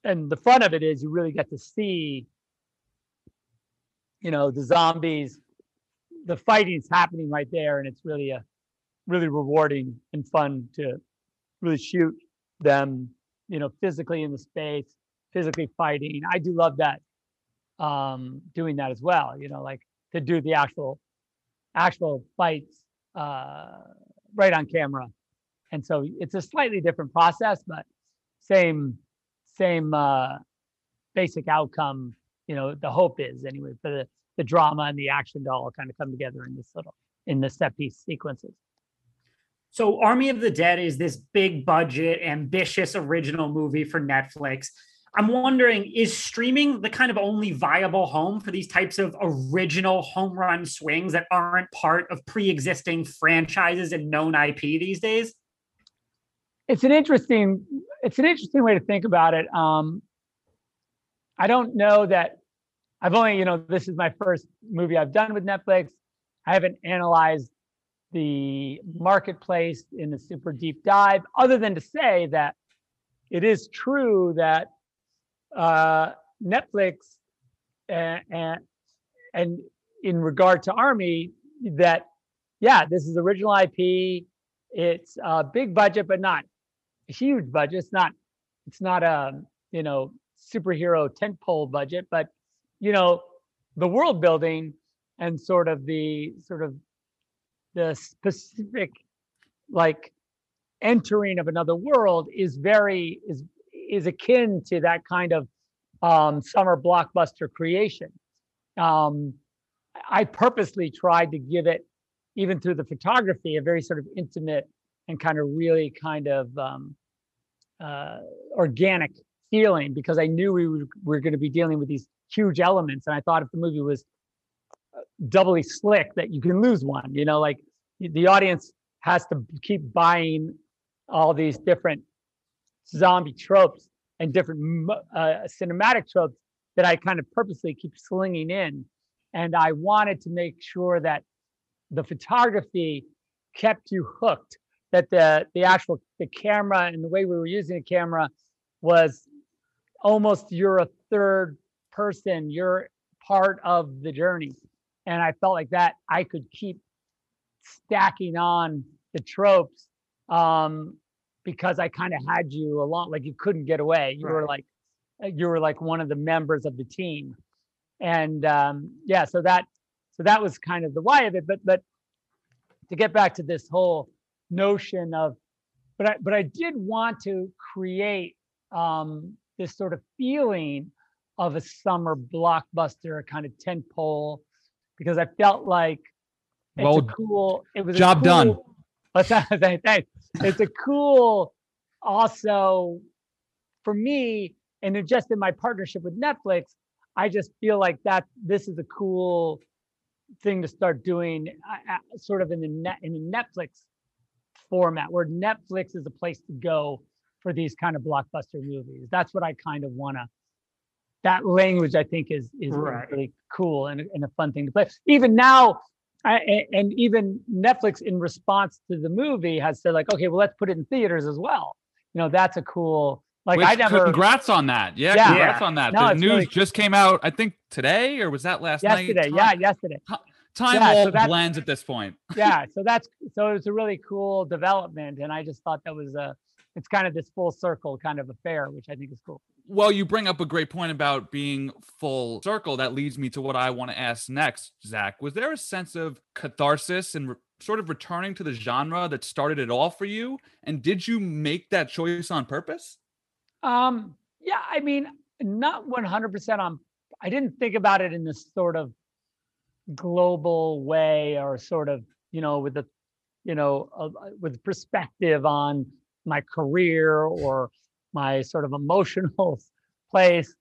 Speaker 4: and the fun of it is you really get to see, you know, the zombies, the fighting's happening right there, and it's really a really rewarding and fun to really shoot them, you know, physically in the space, physically fighting. I do love that, um, doing that as well. You know, like to do the actual, actual fights uh, right on camera, and so it's a slightly different process, but same, same uh, basic outcome. You know, the hope is anyway for the the drama and the action to all kind of come together in this little in the set piece sequences.
Speaker 3: So, Army of the Dead is this big budget, ambitious original movie for Netflix. I'm wondering, is streaming the kind of only viable home for these types of original home run swings that aren't part of pre existing franchises and known IP these days?
Speaker 4: It's an interesting, it's an interesting way to think about it. Um, I don't know that I've only, you know, this is my first movie I've done with Netflix. I haven't analyzed the marketplace in a super deep dive, other than to say that it is true that uh, Netflix and, and, and in regard to Army, that yeah, this is original IP. It's a big budget, but not huge budget. It's not it's not a you know superhero tentpole budget, but you know the world building and sort of the sort of the specific like entering of another world is very is is akin to that kind of um, summer blockbuster creation. Um, I purposely tried to give it, even through the photography, a very sort of intimate and kind of really kind of um, uh, organic feeling because I knew we were, we were going to be dealing with these huge elements, and I thought if the movie was doubly slick that you can lose one. You know, like the audience has to keep buying all these different zombie tropes and different uh, cinematic tropes that I kind of purposely keep slinging in. And I wanted to make sure that the photography kept you hooked, that the the actual the camera and the way we were using the camera was almost you're a third person, you're part of the journey and I felt like that I could keep stacking on the tropes um, because I kind of had you along, like you couldn't get away. You right. were like you were like one of the members of the team, and um, yeah, so that so that was kind of the why of it. But but to get back to this whole notion of, but I but I did want to create um, this sort of feeling of a summer blockbuster, a kind of tent pole because I felt like it's well, a cool. It was
Speaker 2: job
Speaker 4: cool,
Speaker 2: done.
Speaker 4: Thanks. It's a cool, also for me, and just in my partnership with Netflix, I just feel like that this is a cool thing to start doing, uh, sort of in the net in the Netflix format, where Netflix is a place to go for these kind of blockbuster movies. That's what I kind of want to that language I think is is right. really cool and, and a fun thing to play. Even now, I, and even Netflix in response to the movie has said like, okay, well let's put it in theaters as well. You know, that's a cool. Like
Speaker 2: Which,
Speaker 4: I never.
Speaker 2: Congrats on that. Yeah, yeah. congrats on that. No, the news really just came out. I think today or was that last
Speaker 4: yesterday,
Speaker 2: night?
Speaker 4: Yesterday, yeah, yesterday.
Speaker 2: Time
Speaker 4: Yeah, so
Speaker 2: all
Speaker 4: that's-
Speaker 2: blends at this point.
Speaker 4: yeah so that's so it was a really cool development and i just thought that was a it's kind of this full circle kind of affair which i think is cool
Speaker 2: Well, you bring up a great point about being full circle. That leads me to what I want to ask next, Zack. Was there a sense of catharsis and re- sort of returning to the genre that started it all for you? And did you make that choice on purpose?
Speaker 4: um yeah i mean not 100% on i didn't think about it in this sort of global way or sort of you know with the you know uh, uh, with perspective on my career or my sort of emotional place.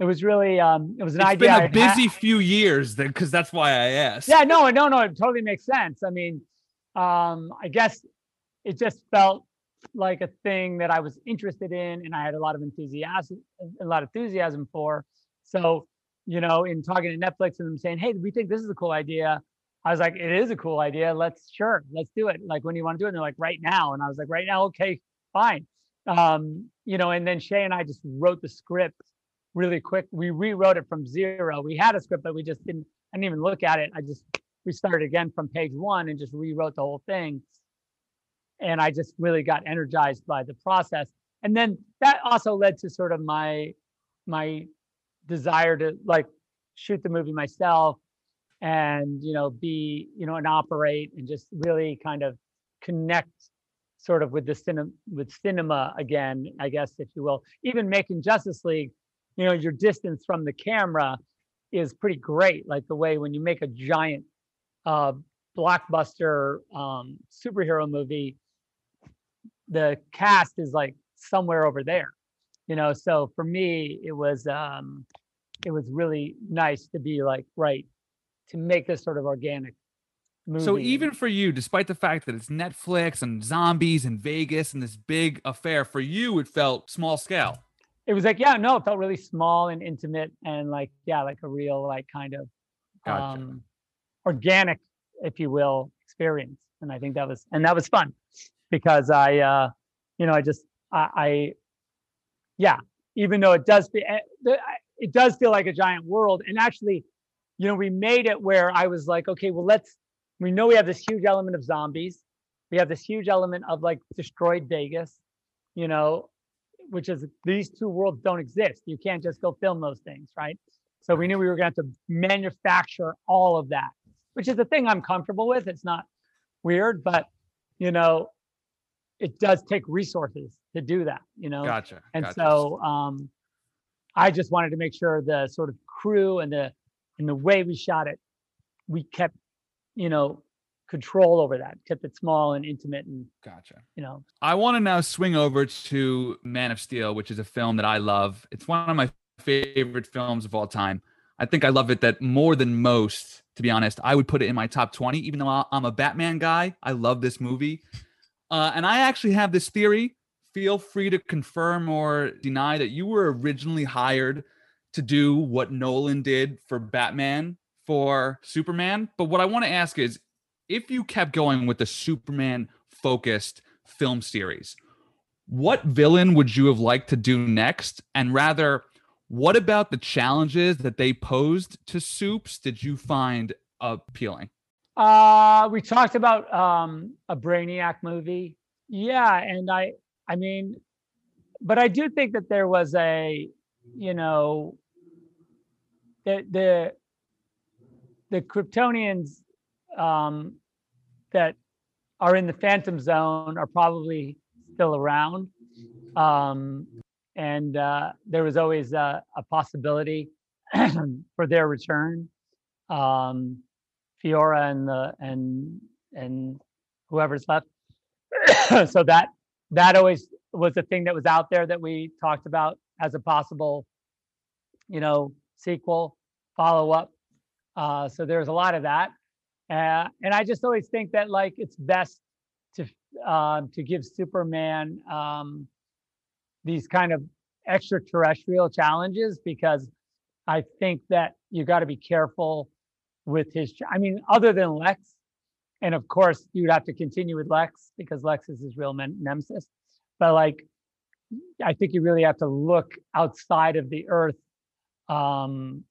Speaker 4: It was really um it was an
Speaker 2: It's
Speaker 4: idea
Speaker 2: It's
Speaker 4: been
Speaker 2: a busy few years, then, because that's why I asked.
Speaker 4: yeah no no no it totally makes sense. I mean um i guess it just felt like a thing that i was interested in and i had a lot of enthusiasm a lot of enthusiasm for. So you know in talking to netflix and them saying hey we think this is a cool idea i was like it is a cool idea. Let's sure let's do it. Like when do you want to do it? And they're like right now. And i was like right now? Okay fine um you know and then shay and i just wrote the script really quick we rewrote it from zero we had a script but we just didn't i didn't even look at it i just we started again from page one and just rewrote the whole thing. And I just really got energized by the process. And then that also led to sort of my my desire to like shoot the movie myself and you know be you know and operate and just really kind of connect sort of with the cinema with cinema again i guess if you will even making justice league you know your distance from the camera is pretty great like the way when you make a giant uh, blockbuster um, superhero movie, the cast is like somewhere over there, you know. So for me, it was um, it was really nice to be like right to make this sort of organic movie.
Speaker 2: So even for you, despite the fact that it's Netflix and zombies and Vegas and this big affair, for you it felt small scale.
Speaker 4: it was like yeah, no, it felt really small and intimate and like yeah, like a real like kind of
Speaker 2: Gotcha.
Speaker 4: um, organic, if you will, experience. And I think that was and that was fun because I, uh, you know, I just I, I yeah, even though it does be, eh, it does feel like a giant world. And actually, you know, we made it where I was like, okay, well, let's. We know we have this huge element of zombies. We have this huge element of like destroyed Vegas, you know, which is these two worlds don't exist. You can't just go film those things, right? So we knew we were going to have to manufacture all of that, which is the thing I'm comfortable with. It's not weird, but you know, it does take resources to do that, you know.
Speaker 2: Gotcha.
Speaker 4: And
Speaker 2: gotcha.
Speaker 4: so um I just wanted to make sure the sort of crew and the and the way we shot it, we kept, you know, control over that, kept it small and intimate and,
Speaker 2: gotcha.
Speaker 4: you know,
Speaker 2: I want to now swing over to Man of Steel, which is a film that I love. It's one of my favorite films of all time. I think I love it that more than most, to be honest. I would put it in my top 20, even though I'm a Batman guy. I love this movie. Uh, and I actually have this theory. Feel free to confirm or deny that you were originally hired to do what Nolan did for Batman for Superman. But what I want to ask is if you kept going with the Superman focused film series, what villain would you have liked to do next? And rather, what about the challenges that they posed to Soups did you find appealing?
Speaker 4: Uh, we talked about um, a Brainiac movie. Yeah, and I, I mean, but I do think that there was a, you know, the the the Kryptonians um, that are in the Phantom Zone are probably still around, um, and uh, there was always a, a possibility for their return. Um, Faora and the and and whoever's left. so that that always was a thing that was out there that we talked about as a possible, you know, sequel, follow up. Uh, so there's a lot of that, uh, and I just always think that like it's best to uh, to give Superman um, these kind of extraterrestrial challenges because I think that you got to be careful with his i mean other than lex and of course you'd have to continue with lex because lex is his real men- nemesis but like i think you really have to look outside of the earth um,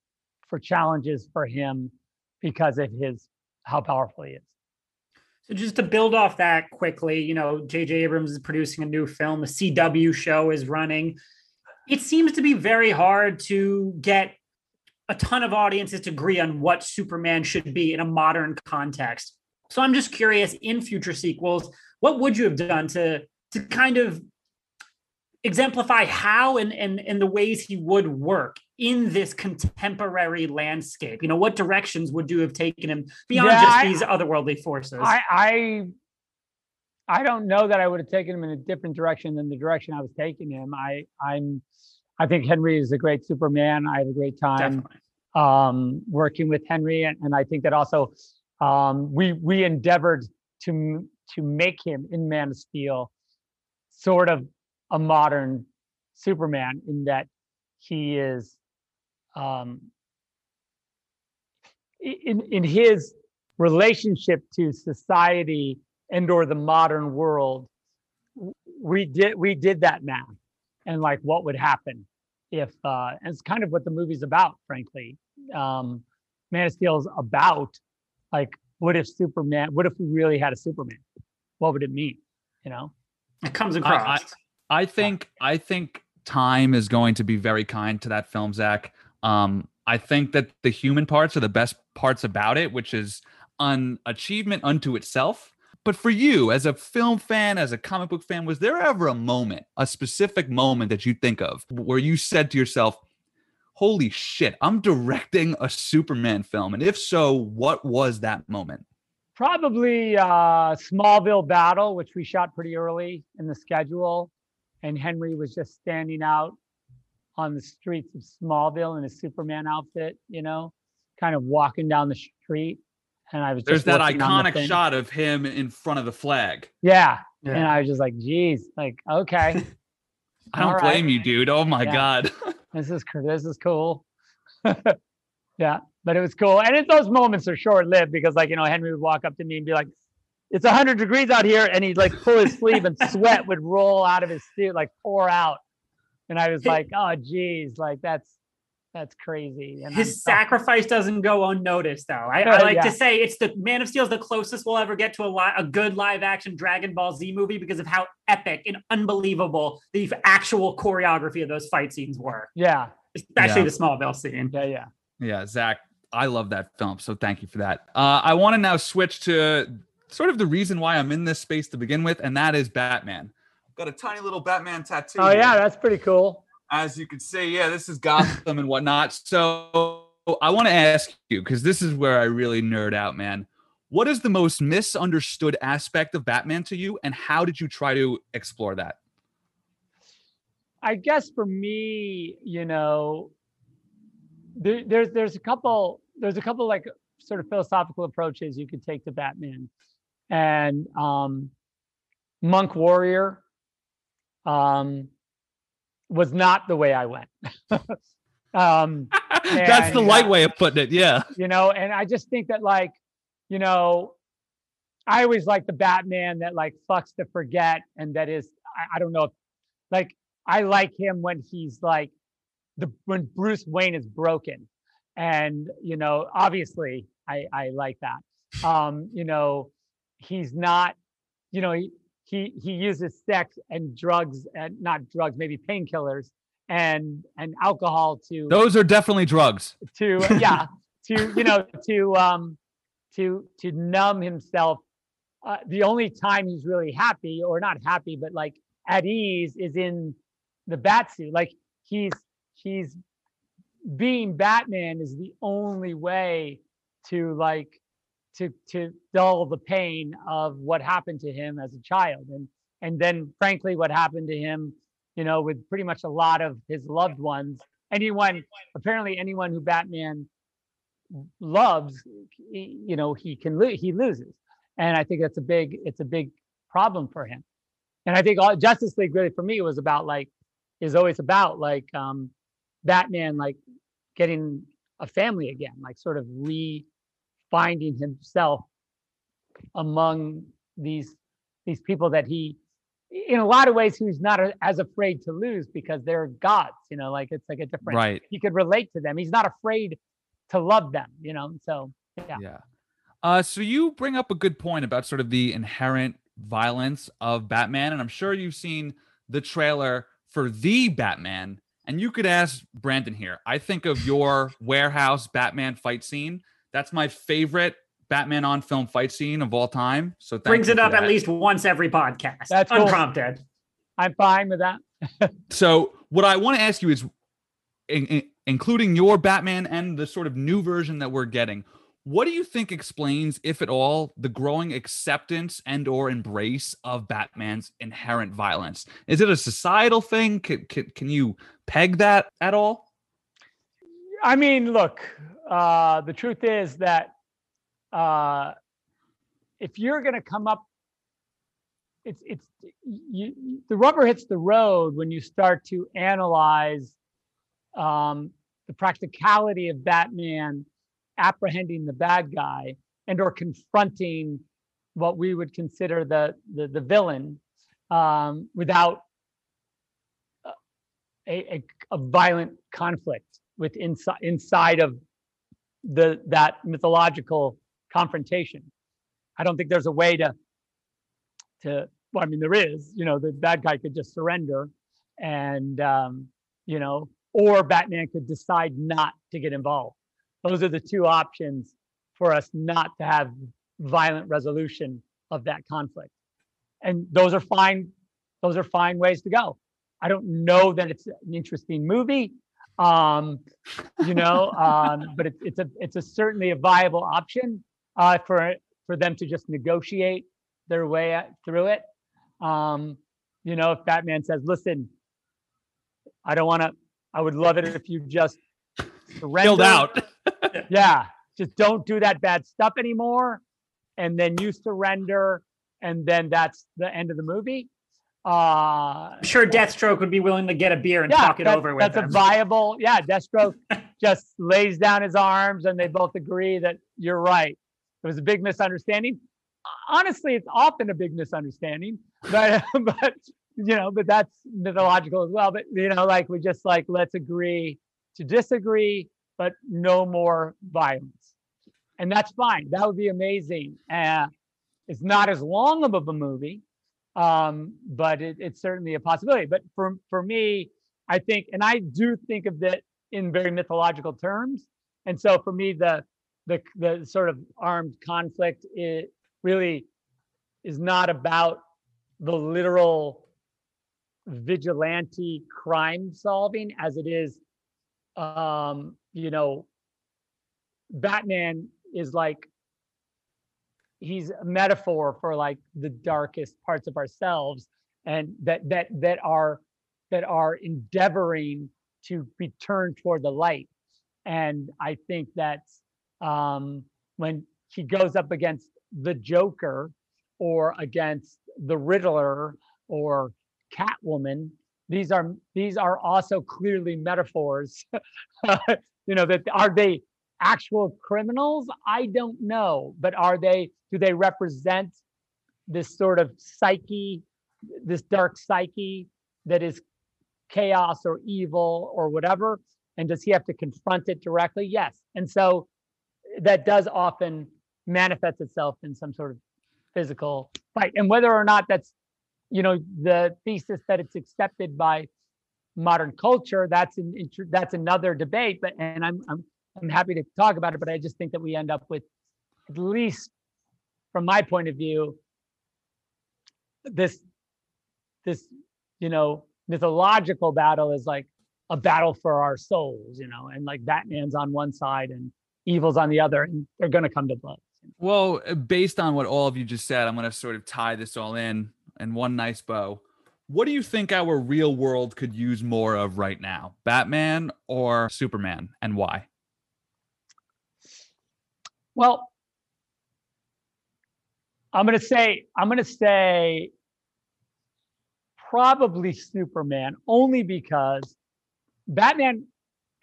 Speaker 4: for challenges for him because of his how powerful he is.
Speaker 3: So just to build off that quickly, you know, J.J. Abrams is producing a new film. The CW show is running. It seems to be very hard to get a ton of audiences to agree on what Superman should be in a modern context. So I'm just curious in future sequels, what would you have done to to kind of exemplify how and, and, and the ways he would work in this contemporary landscape? You know, what directions would you have taken him beyond
Speaker 4: Yeah,
Speaker 3: just
Speaker 4: I-
Speaker 3: these otherworldly forces?
Speaker 4: I, I I don't know that I would have taken him in a different direction than the direction I was taking him. I I'm I think Henry is a great Superman. I had a great time um, working with Henry, and, and I think that also um, we we endeavored to to make him in Man of Steel sort of a modern Superman in that he is um, in in his relationship to society and or the modern world we did we did that math and like what would happen if uh and it's kind of what the movie's about frankly. Um man of steel is about like what if superman what if we really had a superman? What would it mean you know?
Speaker 3: It comes
Speaker 2: I-
Speaker 3: across.
Speaker 2: I think I think time is going to be very kind to that film, Zack. Um, I think that the human parts are the best parts about it, which is an achievement unto itself. But for you, as a film fan, as a comic book fan, was there ever a moment, a specific moment that you think of where you said to yourself, Holy shit, I'm directing a Superman film? And if so, what was that moment?
Speaker 4: probably uh smallville battle which we shot pretty early in the schedule and henry was just standing out on the streets of smallville in his superman outfit you know kind of walking down the street and i was just There's
Speaker 2: that
Speaker 4: looking on the
Speaker 2: iconic shot of him in front of the flag.
Speaker 4: yeah.
Speaker 3: Yeah.
Speaker 4: and i was just like geez like okay
Speaker 2: I don't
Speaker 4: All right.
Speaker 2: blame you, dude. Oh my
Speaker 4: Yeah.
Speaker 2: God.
Speaker 4: this is this is cool. yeah, but it was cool, and it, those moments are short lived because, like you know, Henry would walk up to me and be like, "It's hundred degrees out here," and he'd like pull his sleeve and sweat would roll out of his suit, like pour out, and I was like, "Oh, geez, like that's that's crazy." And I'm
Speaker 3: His
Speaker 4: so-
Speaker 3: sacrifice doesn't go unnoticed, though. I, I like
Speaker 4: yeah.
Speaker 3: to say it's the Man of Steel is the closest we'll ever get to a, li- a good live action Dragon Ball Z movie because of how epic and unbelievable the actual choreography of those fight scenes were,
Speaker 4: yeah,
Speaker 3: especially
Speaker 2: Yeah.
Speaker 3: the Smallville scene.
Speaker 4: yeah, yeah.
Speaker 2: Yeah, Zack, I love that film. So thank you for that. Uh, I want to now switch to sort of the reason why I'm in this space to begin with, and that is Batman. I've Got a tiny little Batman tattoo.
Speaker 4: Oh yeah, that's pretty cool.
Speaker 2: as you can see, yeah, this is Gotham and whatnot. So I want to ask you because this is where I really nerd out, man. What is the most misunderstood aspect of Batman to you, and how did you try to explore that?
Speaker 4: I guess for me, you know, there, there's there's a couple there's a couple like sort of philosophical approaches you could take to Batman, and um, Monk Warrior um, was not the way I went. um,
Speaker 2: That's the light
Speaker 4: uh,
Speaker 2: way of putting it. Yeah.
Speaker 4: you know and i just think that like you know i always like the batman that like fucks to forget and that is i, I don't know if, like i like him when he's like the when bruce wayne is broken and you know obviously i i like that um you know he's not you know he he, he uses sex and drugs and not drugs maybe painkillers and and alcohol to
Speaker 2: Those are definitely drugs.
Speaker 4: to yeah to you know to um to to numb himself uh, the only time he's really happy or not happy but like at ease is in the bat suit like he's he's being batman is the only way to like to to dull the pain of what happened to him as a child. And and then frankly what happened to him you know with pretty much a lot of his loved ones. Anyone apparently anyone who batman loves you know he can lo- he loses. And i think that's a big it's a big problem for him. And i think all justice league really for me was about like is always about like um batman like getting a family again like sort of re finding himself among these these people that he in a lot of ways he's not as afraid to lose because they're gods you know like it's like a different
Speaker 2: Right.
Speaker 4: he could relate to them he's not afraid to love them you know so yeah
Speaker 2: Yeah. Uh, so you bring up a good point about sort of the inherent violence of Batman, and I'm sure you've seen the trailer for the Batman. And you could ask Brandon here. I think of your warehouse Batman fight scene. That's my favorite Batman on film fight scene of all time. So thank
Speaker 3: Brings
Speaker 2: you
Speaker 3: it
Speaker 2: for
Speaker 3: up at least once every podcast.
Speaker 4: That's cool.
Speaker 3: unprompted.
Speaker 4: I'm fine with that.
Speaker 2: So what I want to ask you is, in, in- including your Batman and the sort of new version that we're getting, what do you think explains, if at all, the growing acceptance and or embrace of Batman's inherent violence? Is it a societal thing? Can, can, can you peg that at all?
Speaker 4: I mean, look, uh, the truth is that uh, if you're going to come up, it's it's you, the rubber hits the road when you start to analyze um, the practicality of Batman apprehending the bad guy and or confronting what we would consider the the, the villain um, without a, a, a violent conflict with inside inside of the that mythological confrontation. I don't think there's a way to to well, I mean there is, you know, the bad guy could just surrender and um, you know, or Batman could decide not to get involved. Those are the two options for us not to have violent resolution of that conflict. And those are fine, those are fine ways to go. I don't know that it's an interesting movie um you know um but it's it's a it's a certainly a viable option uh for for them to just negotiate their way out- through it. Um you know if batman says listen i don't want to i would love it if you just surrender.
Speaker 2: Filled out.
Speaker 4: yeah just don't do that bad stuff anymore and then you surrender and then that's the end of the movie uh
Speaker 3: I'm sure Deathstroke would be willing to get a beer and talk it
Speaker 4: that-
Speaker 3: over with
Speaker 4: that's
Speaker 3: them.
Speaker 4: a viable. Yeah, Deathstroke just lays down his arms, and they both agree that you're right. It was a big misunderstanding. Honestly, it's often a big misunderstanding, but but you know, but that's mythological as well. But you know, like we just like let's agree to disagree, but no more violence, and that's fine. That would be amazing. Uh, it's not as long of a movie um, but it, it's certainly a possibility. But for for me, I think, and I do think of it in very mythological terms. And so for me, the the the sort of armed conflict it really is not about the literal vigilante crime solving as it is um you know batman is like he's a metaphor for like the darkest parts of ourselves and that that that are that are endeavoring to be turned toward the light. And i think that's um when he goes up against the joker or against the riddler or catwoman these are these are also clearly metaphors you know that are they actual criminals? I don't know but are they do they represent this sort of psyche this dark psyche that is chaos or evil or whatever? And does he have to confront it directly? Yes. And so that does often manifest itself in some sort of physical fight. And whether or not that's you know the thesis that it's accepted by modern culture that's an that's another debate but and i'm i'm i'm happy to talk about it but i just think that we end up with at least from my point of view this this you know mythological battle is like a battle for our souls you know and like batman's on one side and evil's on the other and they're going to come to blows
Speaker 2: Well, based on what all of you just said, I'm going to sort of tie this all in in one nice bow. What do you think our real world could use more of right now? Batman or Superman and why?
Speaker 4: Well, I'm gonna say I'm gonna say probably Superman only because Batman,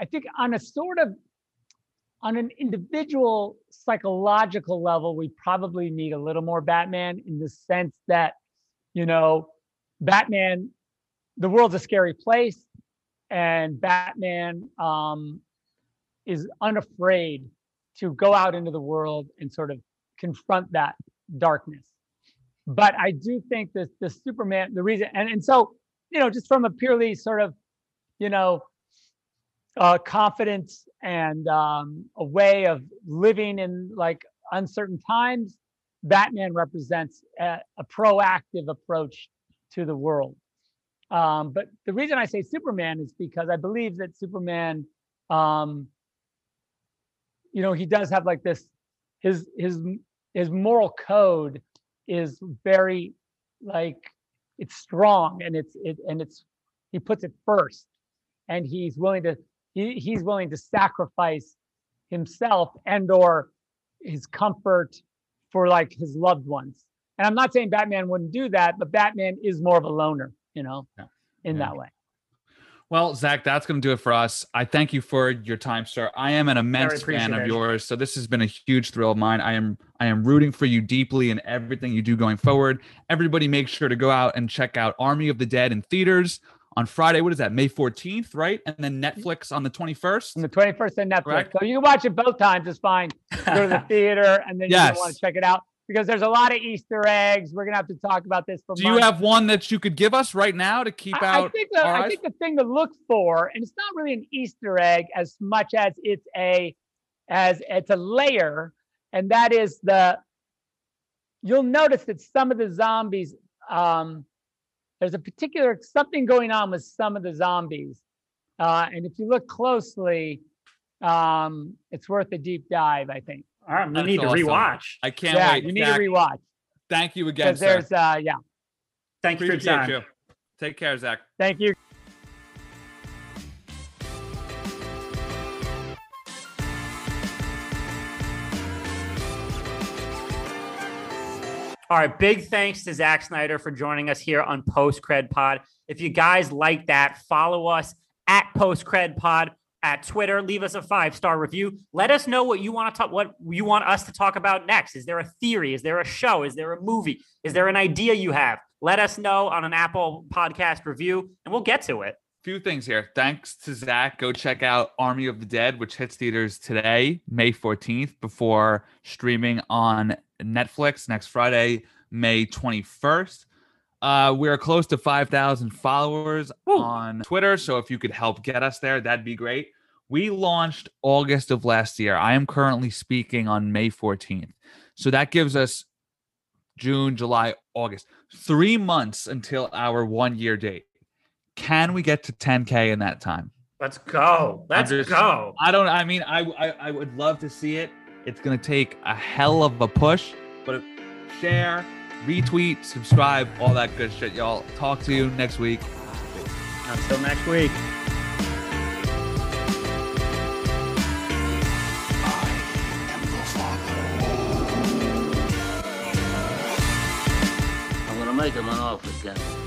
Speaker 4: I think on a sort of on an individual psychological level, we probably need a little more Batman in the sense that, you know, Batman, the world's a scary place, and Batman um, is unafraid to go out into the world and sort of confront that darkness. But I do think that the Superman, the reason, and, and so, you know, just from a purely sort of, you know, uh, confidence and um, a way of living in like uncertain times, Batman represents a, a proactive approach to the world. Um, but the reason I say Superman is because I believe that Superman, um, you know, he does have like this, his his his moral code is very like it's strong and it's it and it's he puts it first and he's willing to he, he's willing to sacrifice himself and or his comfort for like his loved ones and i'm not saying batman wouldn't do that but batman is more of a loner you know
Speaker 2: Yeah.
Speaker 4: in
Speaker 2: Yeah.
Speaker 4: that way
Speaker 2: Well, Zack, that's going to do it for us. I thank you for your time, sir. I am an immense fan of yours, so this has been a huge thrill of mine. I am I am rooting for you deeply in everything you do going forward. Everybody, make sure to go out and check out Army of the Dead in theaters on Friday. What is that? May fourteenth, right? And then Netflix on the twenty first.
Speaker 4: on the 21st on netflix
Speaker 2: Correct.
Speaker 4: so you can watch it both times it's fine go to the theater and then
Speaker 2: Yes.
Speaker 4: gonna want to check it out because there's a lot of easter eggs we're gonna have to talk about this for
Speaker 2: Do you have one that you could give us right now to keep
Speaker 4: I, I
Speaker 2: out?
Speaker 4: think the, I
Speaker 2: eyes?
Speaker 4: think the thing to look for, and it's not really an Easter egg as much as it's a as it's a layer, and that is the you'll notice that some of the zombies um there's a particular something going on with some of the zombies. Uh, and if you look closely, um, it's worth a deep dive, I think.
Speaker 3: All right, we
Speaker 2: That's
Speaker 3: need to
Speaker 2: awesome.
Speaker 3: rewatch.
Speaker 2: I can't
Speaker 4: yeah,
Speaker 2: wait.
Speaker 4: you need
Speaker 2: Zack,
Speaker 4: to rewatch
Speaker 2: Thank you again,
Speaker 4: because
Speaker 2: sir.
Speaker 4: there's uh yeah.
Speaker 3: Thank you for your
Speaker 2: Appreciate
Speaker 3: time.
Speaker 2: you. Take care, Zack.
Speaker 4: Thank you.
Speaker 3: All right, big thanks to Zack Snyder for joining us here on Post Cred Pod. If you guys like that, follow us at Post Cred Pod at Twitter. Leave us a five star review. Let us know what you want to talk, what you want us to talk about next. Is there a theory? Is there a show? Is there a movie? Is there an idea you have? Let us know on an Apple Podcast review, and we'll get to it.
Speaker 2: few things here. Thanks to Zach. Go check out Army of the Dead, which hits theaters today, May 14th, before streaming on Netflix next Friday, May 21st. Uh, we are close to 5,000 followers on Twitter. So if you could help get us there, that'd be great. We launched August of last year. I am currently speaking on May 14th. So that gives us June, July, August, three months until our one year date. Can we get to 10K in that time?
Speaker 3: Let's go. Let's
Speaker 2: just-
Speaker 3: go.
Speaker 2: I don't. I mean, I, I I would love to see it. It's gonna take a hell of a push, but share, retweet, subscribe, all that good shit, y'all. Talk to you next week.
Speaker 3: Until next week.
Speaker 1: am the father. I'm gonna make him an offer, Captain.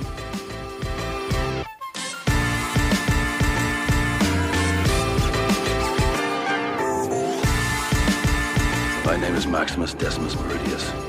Speaker 1: My name is Maximus Decimus Meridius.